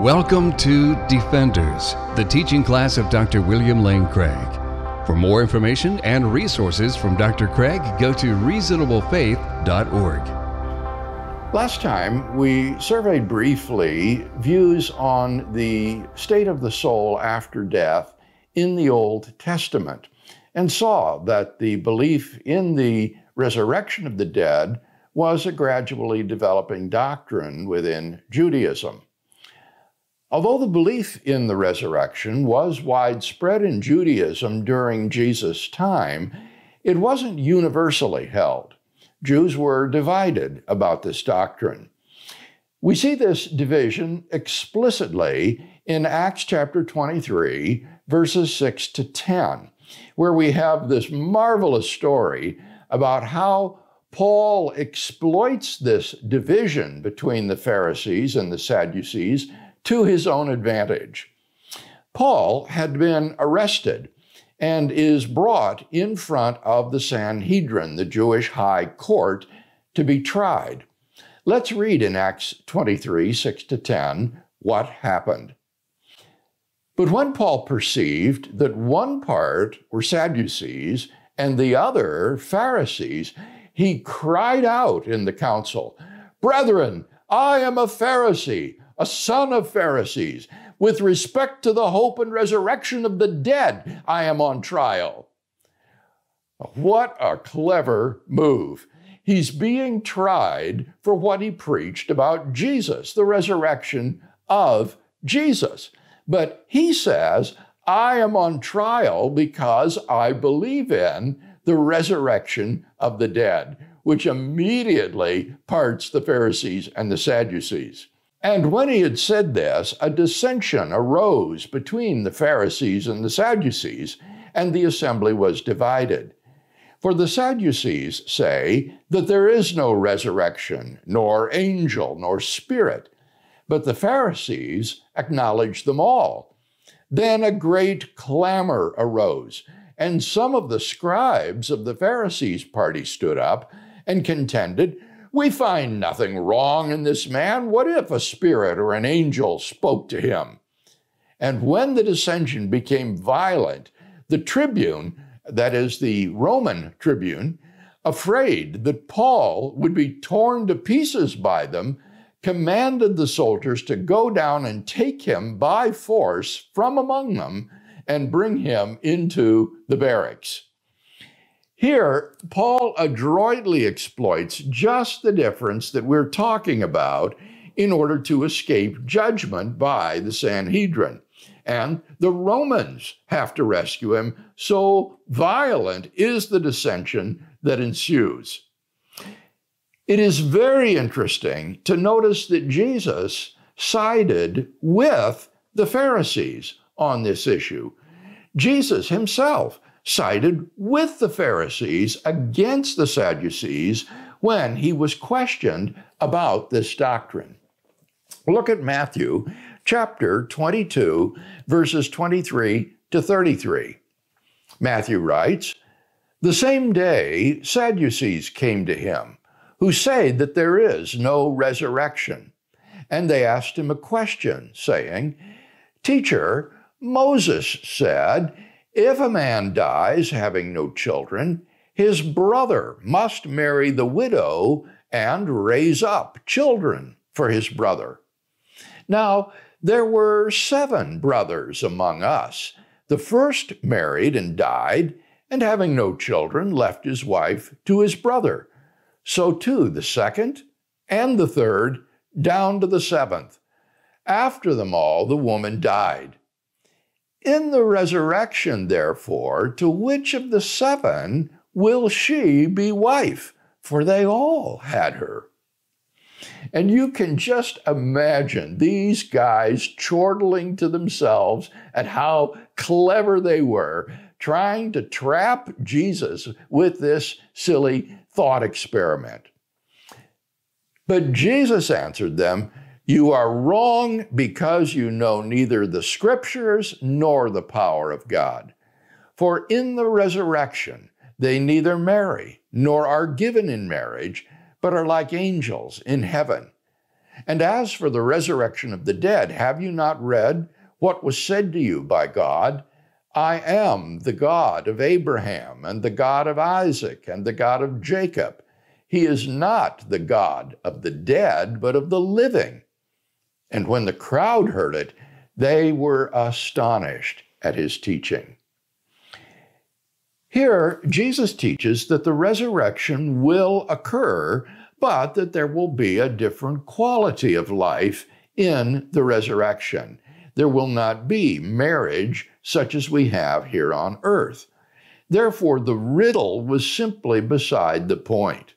Welcome to Defenders, the teaching class of Dr. William Lane Craig. For more information and resources from Dr. Craig, go to reasonablefaith.org. Last time, we surveyed briefly views on the state of the soul after death in the Old Testament and saw that the belief in the resurrection of the dead was a gradually developing doctrine within Judaism. Although the belief in the resurrection was widespread in Judaism during Jesus' time, it wasn't universally held. Jews were divided about this doctrine. We see this division explicitly in Acts chapter 23, verses 6 to 10, where we have this marvelous story about how Paul exploits this division between the Pharisees and the Sadducees to his own advantage. Paul had been arrested and is brought in front of the Sanhedrin, the Jewish high court, to be tried. Let's read in Acts 23 6 to 10 what happened. But when Paul perceived that one part were Sadducees and the other Pharisees, he cried out in the council, Brethren, I am a Pharisee a son of Pharisees. With respect to the hope and resurrection of the dead, I am on trial. What a clever move. He's being tried for what he preached about Jesus, the resurrection of Jesus. But he says, I am on trial because I believe in the resurrection of the dead, which immediately parts the Pharisees and the Sadducees. And when he had said this, a dissension arose between the Pharisees and the Sadducees, and the assembly was divided. For the Sadducees say that there is no resurrection, nor angel, nor spirit, but the Pharisees acknowledge them all. Then a great clamor arose, and some of the scribes of the Pharisees' party stood up and contended we find nothing wrong in this man. What if a spirit or an angel spoke to him? And when the dissension became violent, the tribune, that is the Roman tribune, afraid that Paul would be torn to pieces by them, commanded the soldiers to go down and take him by force from among them and bring him into the barracks. Here, Paul adroitly exploits just the difference that we're talking about in order to escape judgment by the Sanhedrin. And the Romans have to rescue him, so violent is the dissension that ensues. It is very interesting to notice that Jesus sided with the Pharisees on this issue. Jesus himself sided with the Pharisees against the Sadducees when he was questioned about this doctrine. Look at Matthew chapter 22, verses 23 to 33. Matthew writes, The same day Sadducees came to him, who say that there is no resurrection. And they asked him a question, saying, Teacher, Moses said, if a man dies having no children, his brother must marry the widow and raise up children for his brother. Now, there were seven brothers among us. The first married and died, and having no children, left his wife to his brother. So too the second and the third, down to the seventh. After them all, the woman died. In the resurrection, therefore, to which of the seven will she be wife? For they all had her. And you can just imagine these guys chortling to themselves at how clever they were, trying to trap Jesus with this silly thought experiment. But Jesus answered them, you are wrong because you know neither the scriptures nor the power of God. For in the resurrection they neither marry nor are given in marriage, but are like angels in heaven. And as for the resurrection of the dead, have you not read what was said to you by God? I am the God of Abraham and the God of Isaac and the God of Jacob. He is not the God of the dead, but of the living. And when the crowd heard it, they were astonished at his teaching. Here, Jesus teaches that the resurrection will occur, but that there will be a different quality of life in the resurrection. There will not be marriage such as we have here on earth. Therefore, the riddle was simply beside the point.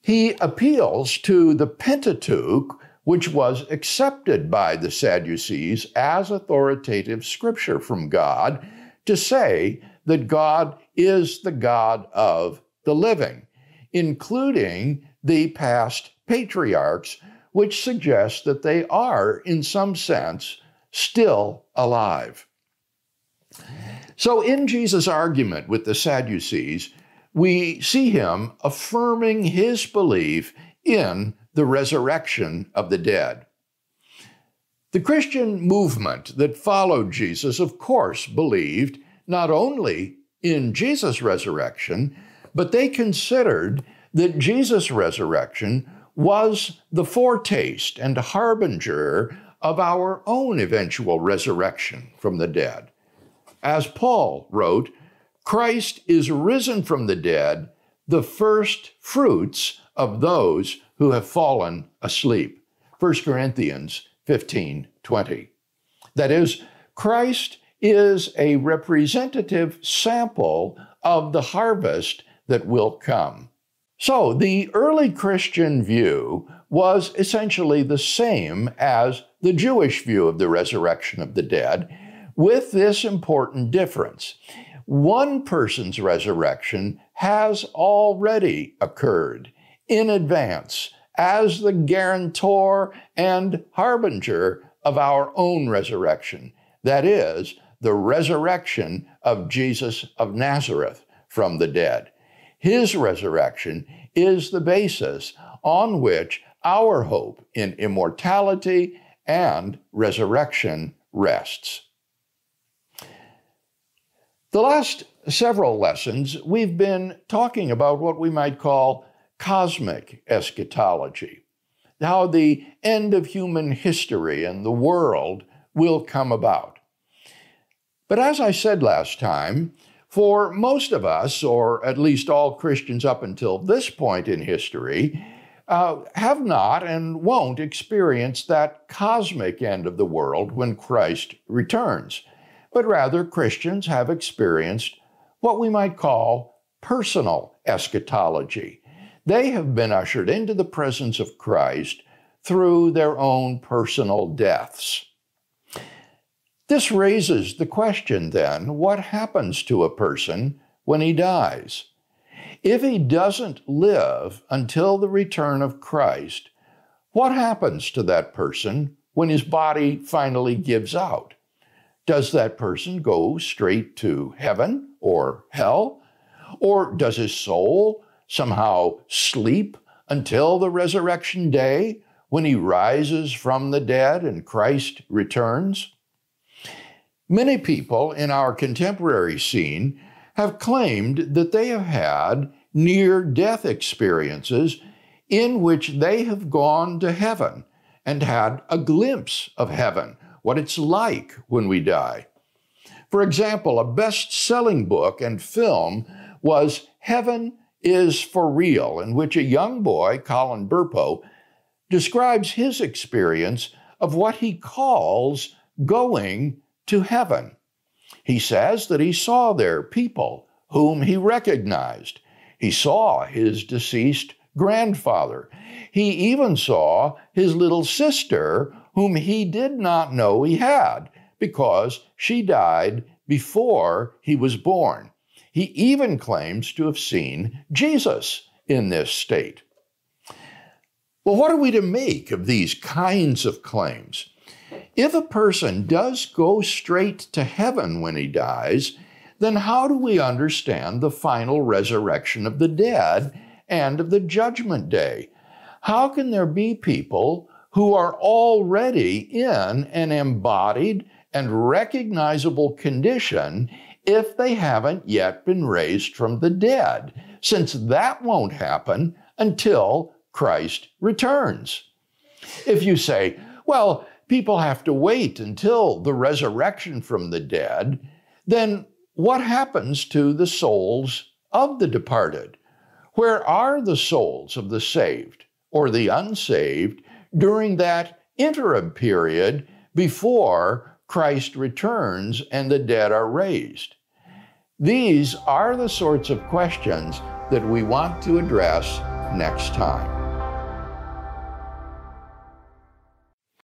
He appeals to the Pentateuch, which was accepted by the Sadducees as authoritative scripture from God, to say that God is the God of the living, including the past patriarchs, which suggests that they are, in some sense, still alive. So, in Jesus' argument with the Sadducees, we see him affirming his belief in the resurrection of the dead. The Christian movement that followed Jesus, of course, believed not only in Jesus' resurrection, but they considered that Jesus' resurrection was the foretaste and harbinger of our own eventual resurrection from the dead. As Paul wrote, Christ is risen from the dead, the first fruits of those who have fallen asleep. 1 Corinthians 15 20. That is, Christ is a representative sample of the harvest that will come. So, the early Christian view was essentially the same as the Jewish view of the resurrection of the dead, with this important difference. One person's resurrection has already occurred in advance as the guarantor and harbinger of our own resurrection. That is, the resurrection of Jesus of Nazareth from the dead. His resurrection is the basis on which our hope in immortality and resurrection rests. The last several lessons, we've been talking about what we might call cosmic eschatology, how the end of human history and the world will come about. But as I said last time, for most of us, or at least all Christians up until this point in history, uh, have not and won't experience that cosmic end of the world when Christ returns. But rather, Christians have experienced what we might call personal eschatology. They have been ushered into the presence of Christ through their own personal deaths. This raises the question then what happens to a person when he dies? If he doesn't live until the return of Christ, what happens to that person when his body finally gives out? Does that person go straight to heaven or hell? Or does his soul somehow sleep until the resurrection day when he rises from the dead and Christ returns? Many people in our contemporary scene have claimed that they have had near death experiences in which they have gone to heaven and had a glimpse of heaven, what it's like when we die. For example, a best selling book and film was Heaven is for Real, in which a young boy, Colton Burpo, describes his experience of what he calls going to heaven. He says that he saw there people whom he recognized. He saw his deceased grandfather. He even saw his little sister, whom he did not know he had because she died before he was born. He even claims to have seen Jesus in this state. Well, what are we to make of these kinds of claims? If a person does go straight to heaven when he dies, then how do we understand the final resurrection of the dead and of the judgment day? How can there be people who are already in an embodied and recognizable condition if they haven't yet been raised from the dead, since that won't happen until Christ returns. If you say, well, people have to wait until the resurrection from the dead, then what happens to the souls of the departed? Where are the souls of the saved or the unsaved during that interim period before Christ returns and the dead are raised? These are the sorts of questions that we want to address next time.